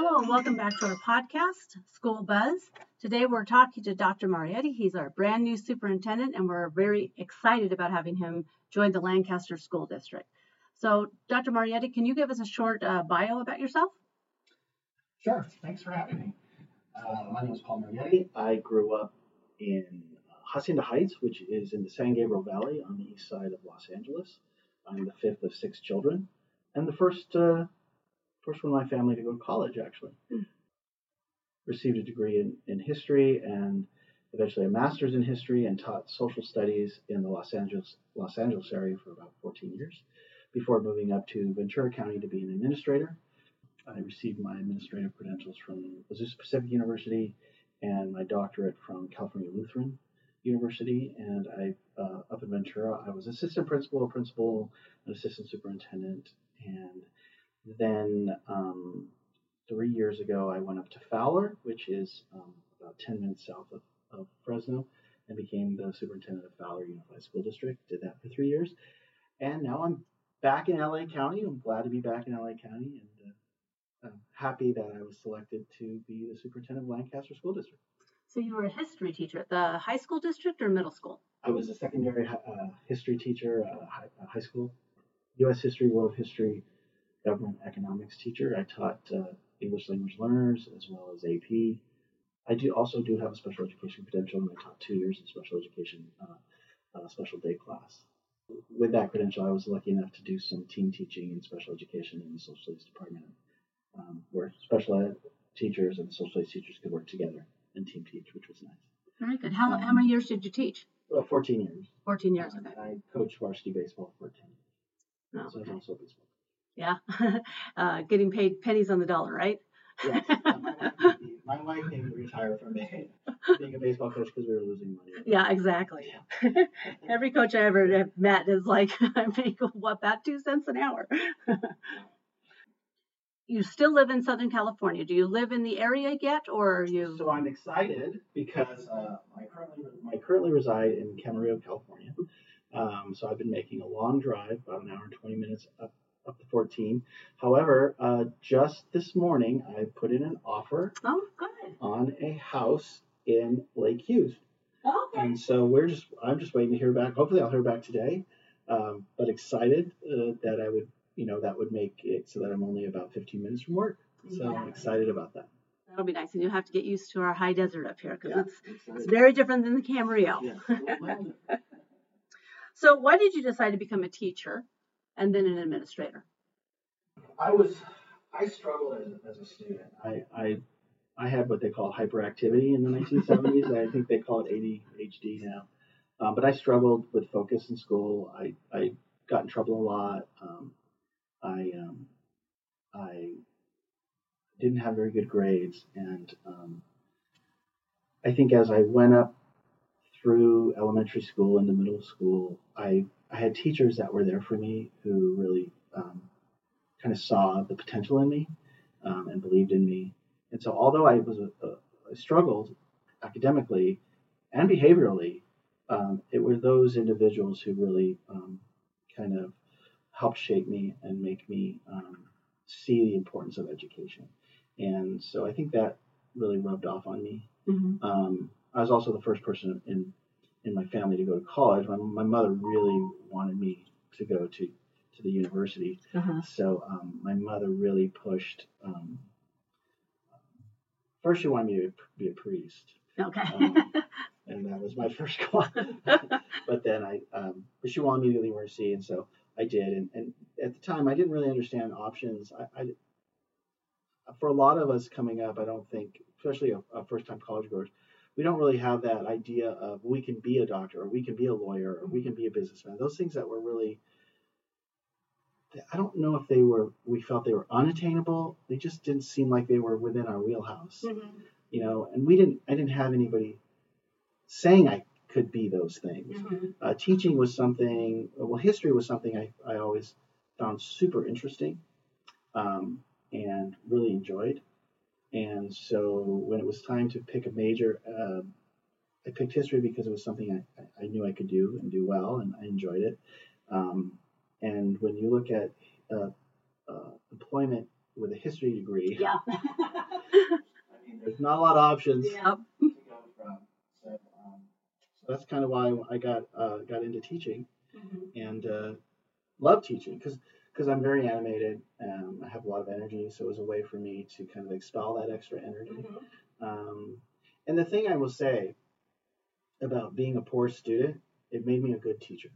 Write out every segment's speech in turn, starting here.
Hello and welcome back to our podcast, School Buzz. Today we're talking to Dr. Marietti. He's our brand new superintendent and we're very excited about having him join the Lancaster School District. So, Dr. Marietti, can you give us a short uh, bio about yourself? Sure. Thanks for having me. Uh, my name is Paul Marietti. I grew up in Hacienda Heights, which is in the San Gabriel Valley on the east side of Los Angeles. I'm the fifth of six children and the first uh, first one in my family to go to college, actually. Mm. Received a degree in, in history and eventually a master's in history and taught social studies in the Los Angeles Los Angeles area for about 14 years before moving up to Ventura County to be an administrator. I received my administrative credentials from Azusa Pacific University and my doctorate from California Lutheran University. And I, uh, up in Ventura, I was assistant principal, principal, an assistant superintendent, and then um, three years ago, I went up to Fowler, which is um, about 10 minutes south of, of Fresno, and became the superintendent of Fowler Unified School District. Did that for three years. And now I'm back in LA County. I'm glad to be back in LA County and uh, I'm happy that I was selected to be the superintendent of Lancaster School District. So you were a history teacher at the high school district or middle school? I was a secondary uh, history teacher, uh, high, uh, high, school, U.S. history, world history, government economics teacher. I taught uh, English language learners as well as AP. I do also do have a special education credential, and I taught two years in special education, uh, uh, special day class. With that credential, I was lucky enough to do some team teaching in special education in the social studies department, um, where special ed teachers and social studies teachers could work together and team teach, which was nice. Very good. How, um, how many years did you teach? Well, 14 years. 14 years, okay. I coached varsity baseball for 10 years. Oh, so okay. Also baseball yeah, uh, getting paid pennies on the dollar, right? yes. My wife made me retire from being, being a baseball coach because we were losing money. Yeah, exactly. Yeah. Every coach I ever met is like, I make what about two cents an hour. you still live in Southern California. Do you live in the area yet, or are you? So I'm excited because uh, I currently I currently reside in Camarillo, California. Um, so I've been making a long drive, about an hour and 20 minutes up up to 14. However, uh, just this morning, I put in an offer oh, good. on a house in Lake Hughes. okay. And so we're just, I'm just waiting to hear back. Hopefully, I'll hear back today. Um, but excited uh, that I would, you know, that would make it so that I'm only about 15 minutes from work. So yeah. I'm excited about that. That'll be nice, and you'll have to get used to our high desert up here because yeah, it's it's very different than the Camarillo. Yeah. so, why did you decide to become a teacher? And then an administrator? I was I struggled as, as a student. I, I I had what they call hyperactivity in the 1970s. I think they call it ADHD now. Um, but I struggled with focus in school. I, I got in trouble a lot. Um, I um, I didn't have very good grades, and um, I think as I went up through elementary school into middle school, I I had teachers that were there for me who really um, kind of saw the potential in me um, and believed in me. And so, although I was a, a, I struggled academically and behaviorally, um, it were those individuals who really um, kind of helped shape me and make me um, see the importance of education. And so, I think that really rubbed off on me. Mm-hmm. Um, I was also the first person in in my family to go to college. My, my mother really wanted me to go to, to the university. Uh-huh. So um, my mother really pushed. Um, first, she wanted me to be a priest. Okay. Um, and that was my first goal. but then I, um, but she wanted me to go to the university, and so I did. And, and at the time, I didn't really understand options. I, I for a lot of us coming up, I don't think, especially a, a first-time college goers, we don't really have that idea of we can be a doctor or we can be a lawyer or we can be a businessman. Those things that were really I don't know if they were we felt they were unattainable. They just didn't seem like they were within our wheelhouse. Mm-hmm. You know, and we didn't I didn't have anybody saying I could be those things. Mm-hmm. Uh, teaching was something well history was something I, I always found super interesting um, and really enjoyed. And so when it was time to pick a major, uh, I picked history because it was something I, I knew I could do and do well, and I enjoyed it. Um, and when you look at uh, uh, employment with a history degree. Yeah. I mean, there's not a lot of options yep. to go from. So, um, so that's kind of why I got uh, got into teaching Mhm. and uh, love teaching because because I'm very animated. Um, I have a lot of energy, so it was a way for me to kind of expel that extra energy. Mhm. Um, and the thing I will say about being a poor student, it made me a good teacher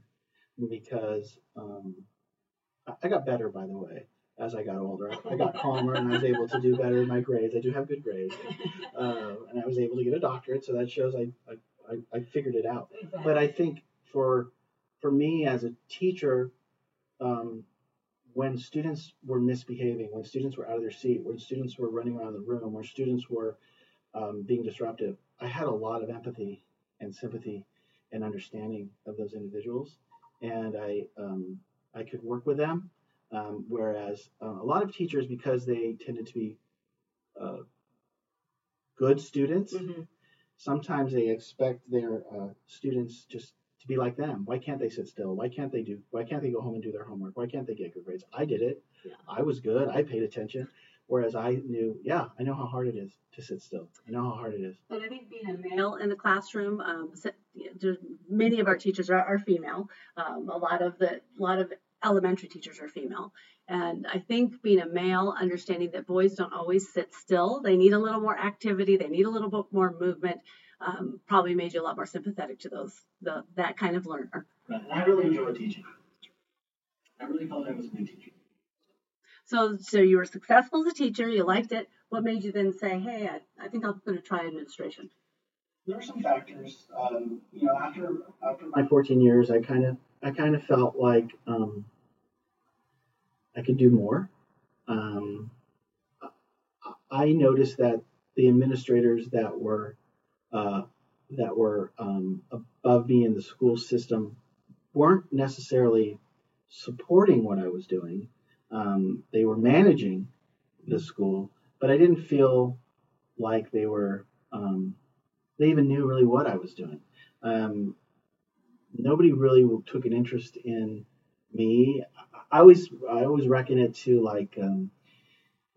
because um, I- got better, by the way, as I got older. I got calmer and I was able to do better in my grades. I do have good grades, uh, and I was able to get a doctorate, so that shows I I, I, I figured it out. But I think for for me as a teacher, um, when students were misbehaving, when students were out of their seat, when students were running around the room, when students were um, being disruptive, I had a lot of empathy and sympathy and understanding of those individuals, and I um, I could work with them. Um, whereas uh, a lot of teachers, because they tended to be uh, good students, Mhm. sometimes they expect their uh, students just to be like them. Why can't they sit still? Why can't they do? Why can't they go home and do their homework? Why can't they get good grades? I did it. Yeah. I was good. I paid attention. Whereas I knew, yeah, I know how hard it is to sit still. I know how hard it is. And I think being a male in the classroom, um, many of our teachers are, are female. Um, a lot of the, a lot of elementary teachers are female, and I think being a male, understanding that boys don't always sit still, they need a little more activity, they need a little bit more movement, um, probably made you a lot more sympathetic to those, the that kind of learner. Right. And I really enjoyed teaching. I really felt I was a good teacher. So, so you were successful as a teacher, you liked it. What made you then say, hey, I, I think I'm going to try administration? There are some factors. Um, you know, after after my 14 years, I kind of I kind of felt like um, I could do more. Um, I- I noticed that the administrators that were uh, that were um, above me in the school system weren't necessarily supporting what I was doing. Um, they were managing the school, but I didn't feel like they were. Um, they even knew really what I was doing. Um, nobody really took an interest in me. I always I always reckon it to like um,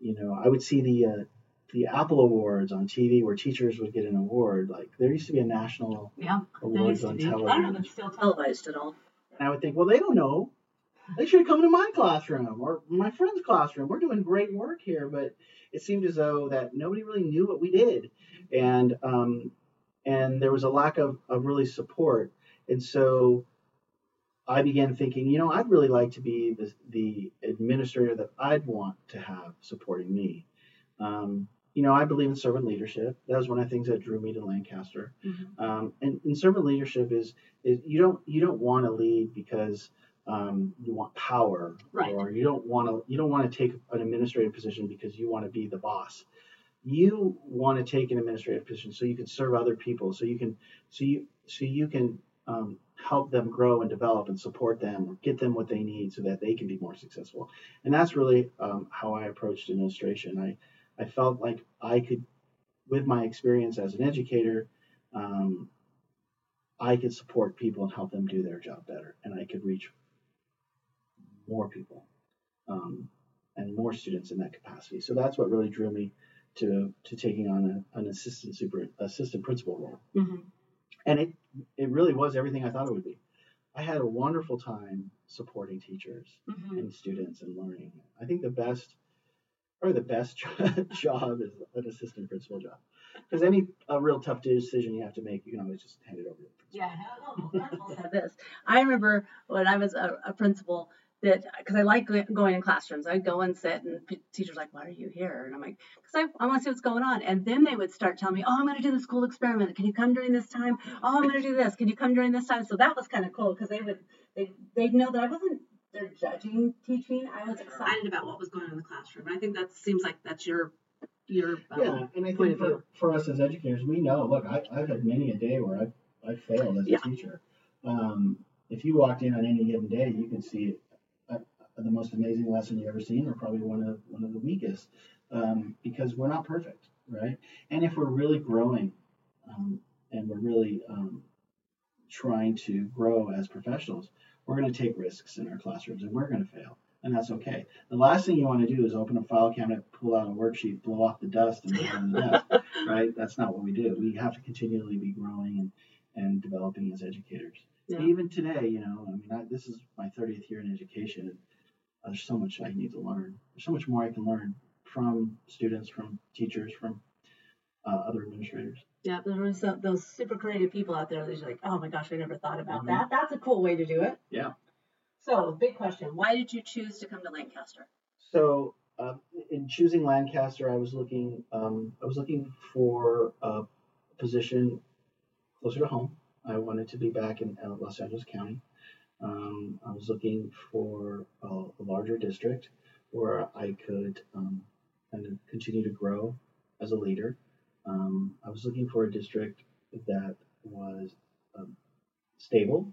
you know I would see the uh, the Apple Awards on TV where teachers would get an award. Like there used to be a national Yeah, awards on I don't know if television, it's still televised at all. and I would think, well, they don't know. They should have come to my classroom or my friend's classroom. We're doing great work here, but it seemed as though that nobody really knew what we did, and um, and there was a lack of, of really support. And so I began thinking, you know, I'd really like to be the, the administrator that I'd want to have supporting me. Um, you know, I believe in servant leadership. That was one of the things that drew me to Lancaster. Mhm. Um, and, and servant leadership is, is you don't you don't want to lead because um, you want power, Right. or you don't want to you don't want to take an administrative position because you want to be the boss you want to take an administrative position so you can serve other people so you can so you so you can um, help them grow and develop and support them or get them what they need so that they can be more successful and that's really um, how i approached administration i i felt like i could with my experience as an educator um, i could support people and help them do their job better and i could reach more people um, and more students in that capacity so that's what really drew me to to taking on a, an assistant super assistant principal role Mhm. and it it really was everything i thought it would be i had a wonderful time supporting teachers Mhm. and students and learning i think the best probably the best job is an assistant principal job because any a real tough decision you have to make you can always just hand it over to the principal Yeah, no, principals this. I remember when I was a, a principal that because I like going in classrooms, I'd go and sit, and teachers like, "Why are you here?" And I'm like, "Because I, I want to see what's going on." And then they would start telling me, "Oh, I'm going to do the school experiment. Can you come during this time? Oh, I'm going to do this. Can you come during this time?" So that was kind of cool because they would they they'd know that I wasn't there judging teaching. I was excited about what was going on in the classroom. And I think that seems like that's your your um, Yeah, and I think for, for us as educators, we know. Look, I, I've had many a day where I I failed as a teacher. Um, if you walked in on any given day, you could see uh, the most amazing lesson you've ever seen, or probably one of one of the weakest, um, because we're not perfect, right? And if we're really growing, um, and we're really um, trying to grow as professionals, we're going to take risks in our classrooms, and we're going to fail. and that's okay. The last thing you want to do is open a file cabinet, pull out a worksheet, blow off the dust, and put it on the desk, right? That's not what we do. We have to continually be growing and, and developing as educators. Yeah. Even today, you know, I mean, I, this is my 30th year in education, and there's so much I need to learn. There's so much more I can learn from students, from teachers, from uh, other administrators. Yeah, there was some, those super creative people out there that are like, oh my gosh, I never thought about Mhm. that. That's a cool way to do it. Yeah. So, big question: Why did you choose to come to Lancaster? So uh, in choosing Lancaster, I was looking um, I was looking for a position closer to home. I wanted to be back in uh, Los Angeles County. Um, I was looking for a, a larger district where I could um, kind of continue to grow as a leader. Um, I was looking for a district that was um, stable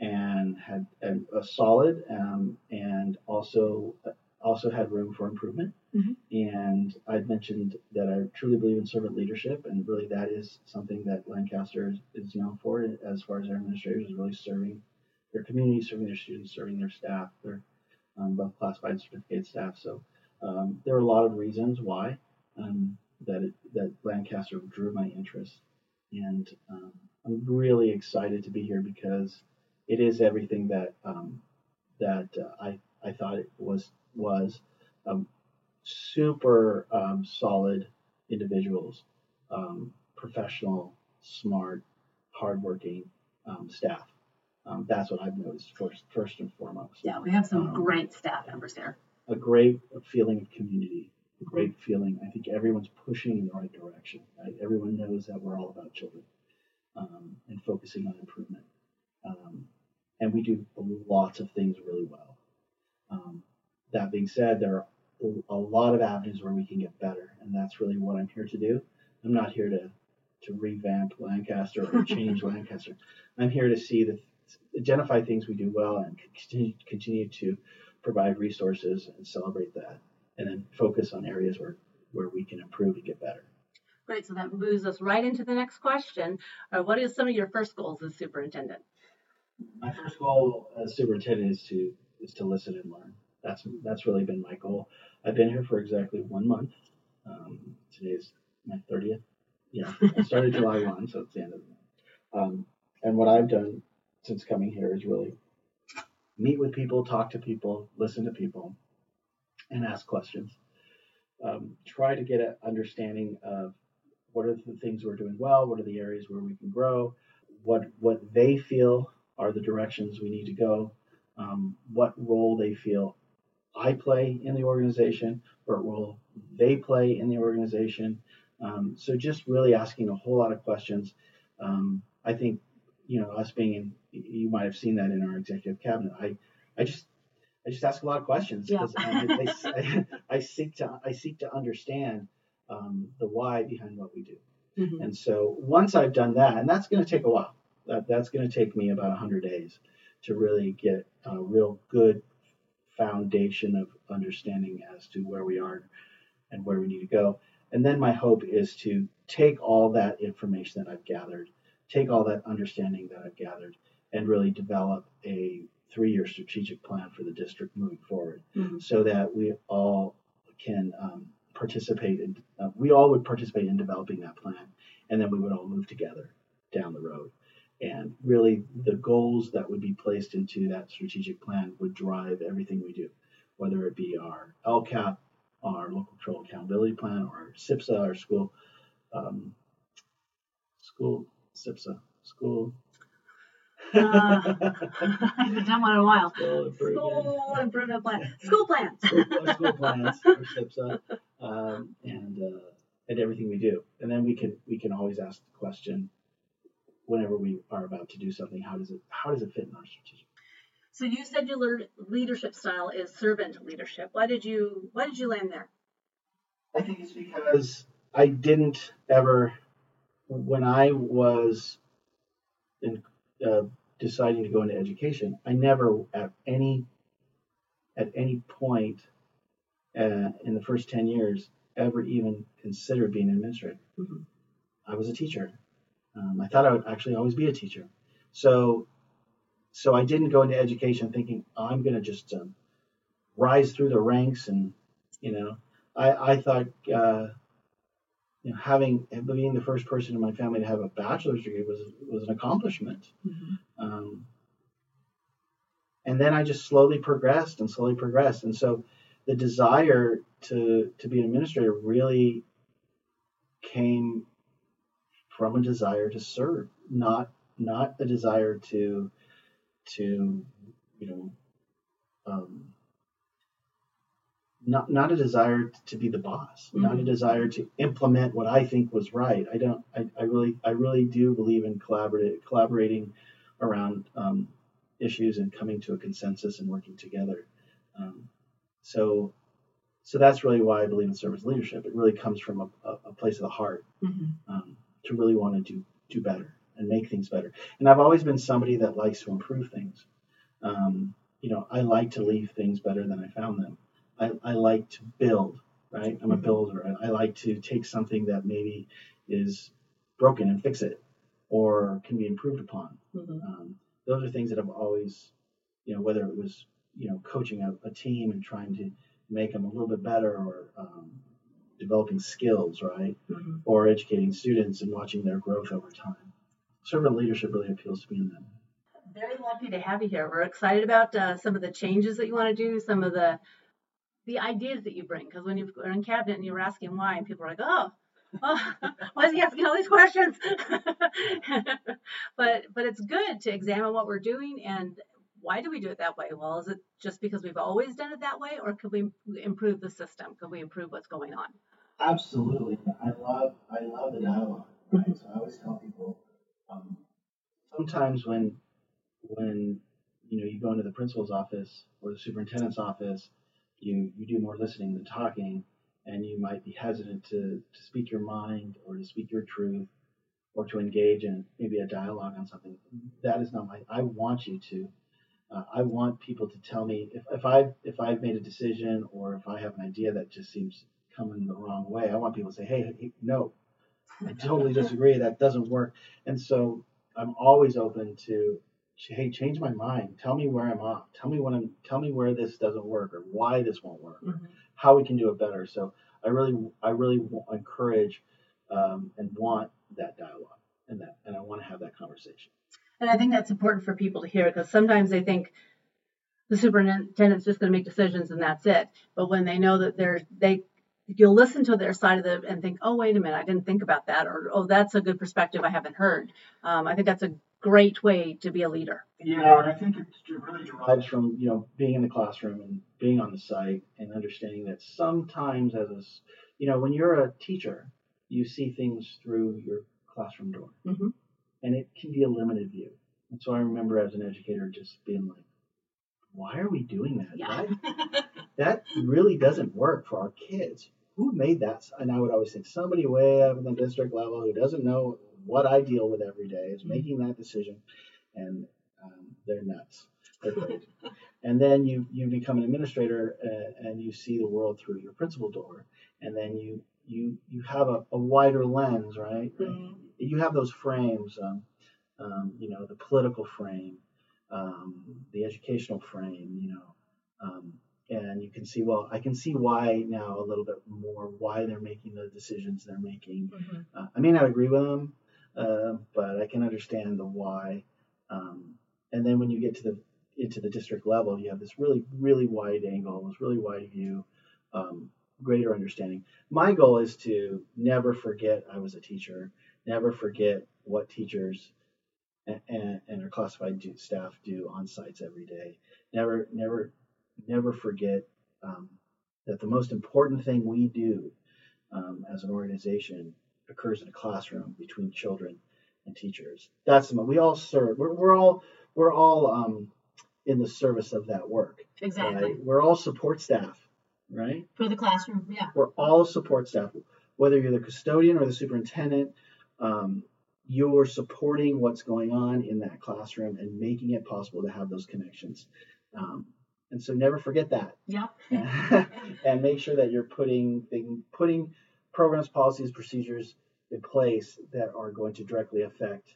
and had and, a solid um, and also also had room for improvement. Mhm. And I'd mentioned that I truly believe in servant leadership, and really that is something that Lancaster is, is known for as far as their administrators is really serving their community, serving their students, serving their staff, their um, both classified and certificated staff. So um, there are a lot of reasons why um, that it, that Lancaster drew my interest, and um, I'm really excited to be here because it is everything that um, that uh, I I thought it was was um, super um, solid individuals, um, professional, smart, hardworking um, staff. Um, that's what I've noticed first first and foremost. Yeah, we have some great staff members here. A great feeling of community. Great feeling. I think everyone's pushing in the right direction. Right? Everyone knows that we're all about children um, and focusing on improvement. Um, and we do lots of things really well. Um, that being said, there are a lot of avenues where we can get better, and that's really what I'm here to do. I'm not here to to revamp Lancaster or change Lancaster. I'm here to see the identify things we do well and continue, continue to provide resources and celebrate that, focus on areas where where we can improve and get better. Great. So that moves us right into the next question. Uh, what is some of your first goals as superintendent? My first goal as superintendent is to is to listen and learn. That's that's really been my goal. I've been here for exactly one month. Um, today's my thirtieth. Yeah, I started July one, so it's the end of the month. Um, and what I've done since coming here is really meet with people, talk to people, listen to people, and ask questions. Um, try to get an understanding of what are the things we're doing well, what are the areas where we can grow, what what they feel are the directions we need to go, um, what role they feel I play in the organization, what role they play in the organization. Um, so just really asking a whole lot of questions. Um, I think you know us being in, you might have seen that in our executive cabinet. I I just I just ask a lot of questions Yeah. because I, I, I seek to I seek to understand um, the why behind what we do. Mhm. And so once I've done that, and that's going to take a while. That, that's going to take me about 100 days to really get a real good foundation of understanding as to where we are and where we need to go. And then my hope is to take all that information that I've gathered, take all that understanding that I've gathered, and really develop a three-year strategic plan for the district moving forward Mhm. so that we all can um, participate in, uh, we all would participate in developing that plan, and then we would all move together down the road. And really, the goals that would be placed into that strategic plan would drive everything we do, whether it be our LCAP, our local control accountability plan, or our SIPSA, our school, um, school SIPSA, school. Uh, I haven't done one in a while. School improvement. School improvement plan. School plan. school, school plans, our SIPSA, um, and uh, and everything we do. And then we can we can always ask the question whenever we are about to do something. How does it how does it fit in our strategic? So you said your lear- leadership style is servant leadership. Why did you Why did you land there? I think it's because I didn't ever when I was in, uh, deciding to go into education. I never at any at any point uh, in the first ten years ever even considered being an administrator. Mhm. I was a teacher. Um, I thought I would actually always be a teacher. So, so I didn't go into education thinking I'm going to just um, rise through the ranks and you know I I thought uh, you know having being the first person in my family to have a bachelor's degree was was an accomplishment. Mm-hmm. Um, and then I just slowly progressed and slowly progressed, and so the desire to to be an administrator really came from a desire to serve, not not a desire to to you know um, not not a desire to be the boss, mm-hmm. not a desire to implement what I think was right. I don't. I, I really I really do believe in collaborative collaborating around um, issues and coming to a consensus and working together. Um, so so that's really why I believe in service leadership. It really comes from a, a, a place of the heart mm-hmm. um, to really want to do do better and make things better. And I've always been somebody that likes to improve things. Um, you know, I like to leave things better than I found them. I, I like to build, right? I'm a mm-hmm. builder. I, I like to take something that maybe is broken and fix it or can be improved upon. Mm-hmm. Um, those are things that I've always, you know, whether it was, you know, coaching a, a team and trying to make them a little bit better or um, developing skills, right? Mm-hmm. Or educating students and watching their growth over time. Servant leadership really appeals to me in that. Very lucky to have you here. We're excited about uh, some of the changes that you want to do, some of the the ideas that you bring. Because when you're in cabinet and you're asking why, and people are like, oh, oh why is he asking all these questions? but but it's good to examine what we're doing and why do we do it that way? Well, is it just because we've always done it that way, or could we improve the system? Could we improve what's going on? Absolutely. I love I love the dialogue. Right. So I always tell people um, sometimes when when you know you go into the principal's office or the superintendent's office, you you do more listening than talking, and you might be hesitant to to speak your mind or to speak your truth or to engage in maybe a dialogue on something. That is not my. I want you to. Uh, I want people to tell me if, if I've if I've made a decision or if I have an idea that just seems coming the wrong way. I want people to say, hey, hey no, I totally disagree. That doesn't work. And so I'm always open to, hey, change my mind. Tell me where I'm off. Tell me when I'm. Tell me where this doesn't work or why this won't work. Mm-hmm. how we can do it better. So I really, I really encourage um, and want that dialogue and that, and I want to have that conversation. And I think that's important for people to hear because sometimes they think the superintendent's just going to make decisions and that's it. But when they know that they're they you'll listen to their side of the and think, oh wait a minute, I didn't think about that, or oh that's a good perspective I haven't heard. Um, I think that's a great way to be a leader. Yeah, and I think it really derives from you know being in the classroom and being on the site and understanding that sometimes as a you know when you're a teacher, you see things through your classroom door. Mm-hmm and it can be a limited view. And so I remember as an educator just being like, why are we doing that? Yeah. That, that really doesn't work for our kids. Who made that? And I would always think somebody way up in the district level who doesn't know what I deal with every day is making that decision, and um, they're nuts. They're crazy. and then you you become an administrator uh, and you see the world through your principal door, and then you you you have a, a wider lens, right? Mm-hmm you have those frames, um, um, you know, the political frame, um, the educational frame, you know, um, and you can see, well, I can see why now a little bit more why they're making the decisions they're making. Mm-hmm. Uh, I may not agree with them, uh, but I can understand the why. Um, and then when you get to the into the district level, you have this really, really wide angle, this really wide view, um, greater understanding. My goal is to never forget I was a teacher never forget what teachers and, and, and our classified do, staff do on sites every day. Never, never, never forget um, that the most important thing we do um, as an organization occurs in a classroom between children and teachers. That's the we all serve. We're, we're all we're all um, in the service of that work. Exactly. Right? We're all support staff, right? For the classroom, yeah. We're all support staff, whether you're the custodian or the superintendent um, you're supporting what's going on in that classroom and making it possible to have those connections. Um, and so never forget that. Yeah. and make sure that you're putting putting programs, policies, procedures in place that are going to directly affect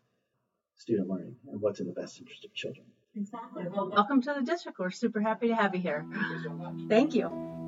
student learning and what's in the best interest of children. Exactly. Well, welcome to the district. We're super happy to have you here. Thank you so much. Thank you.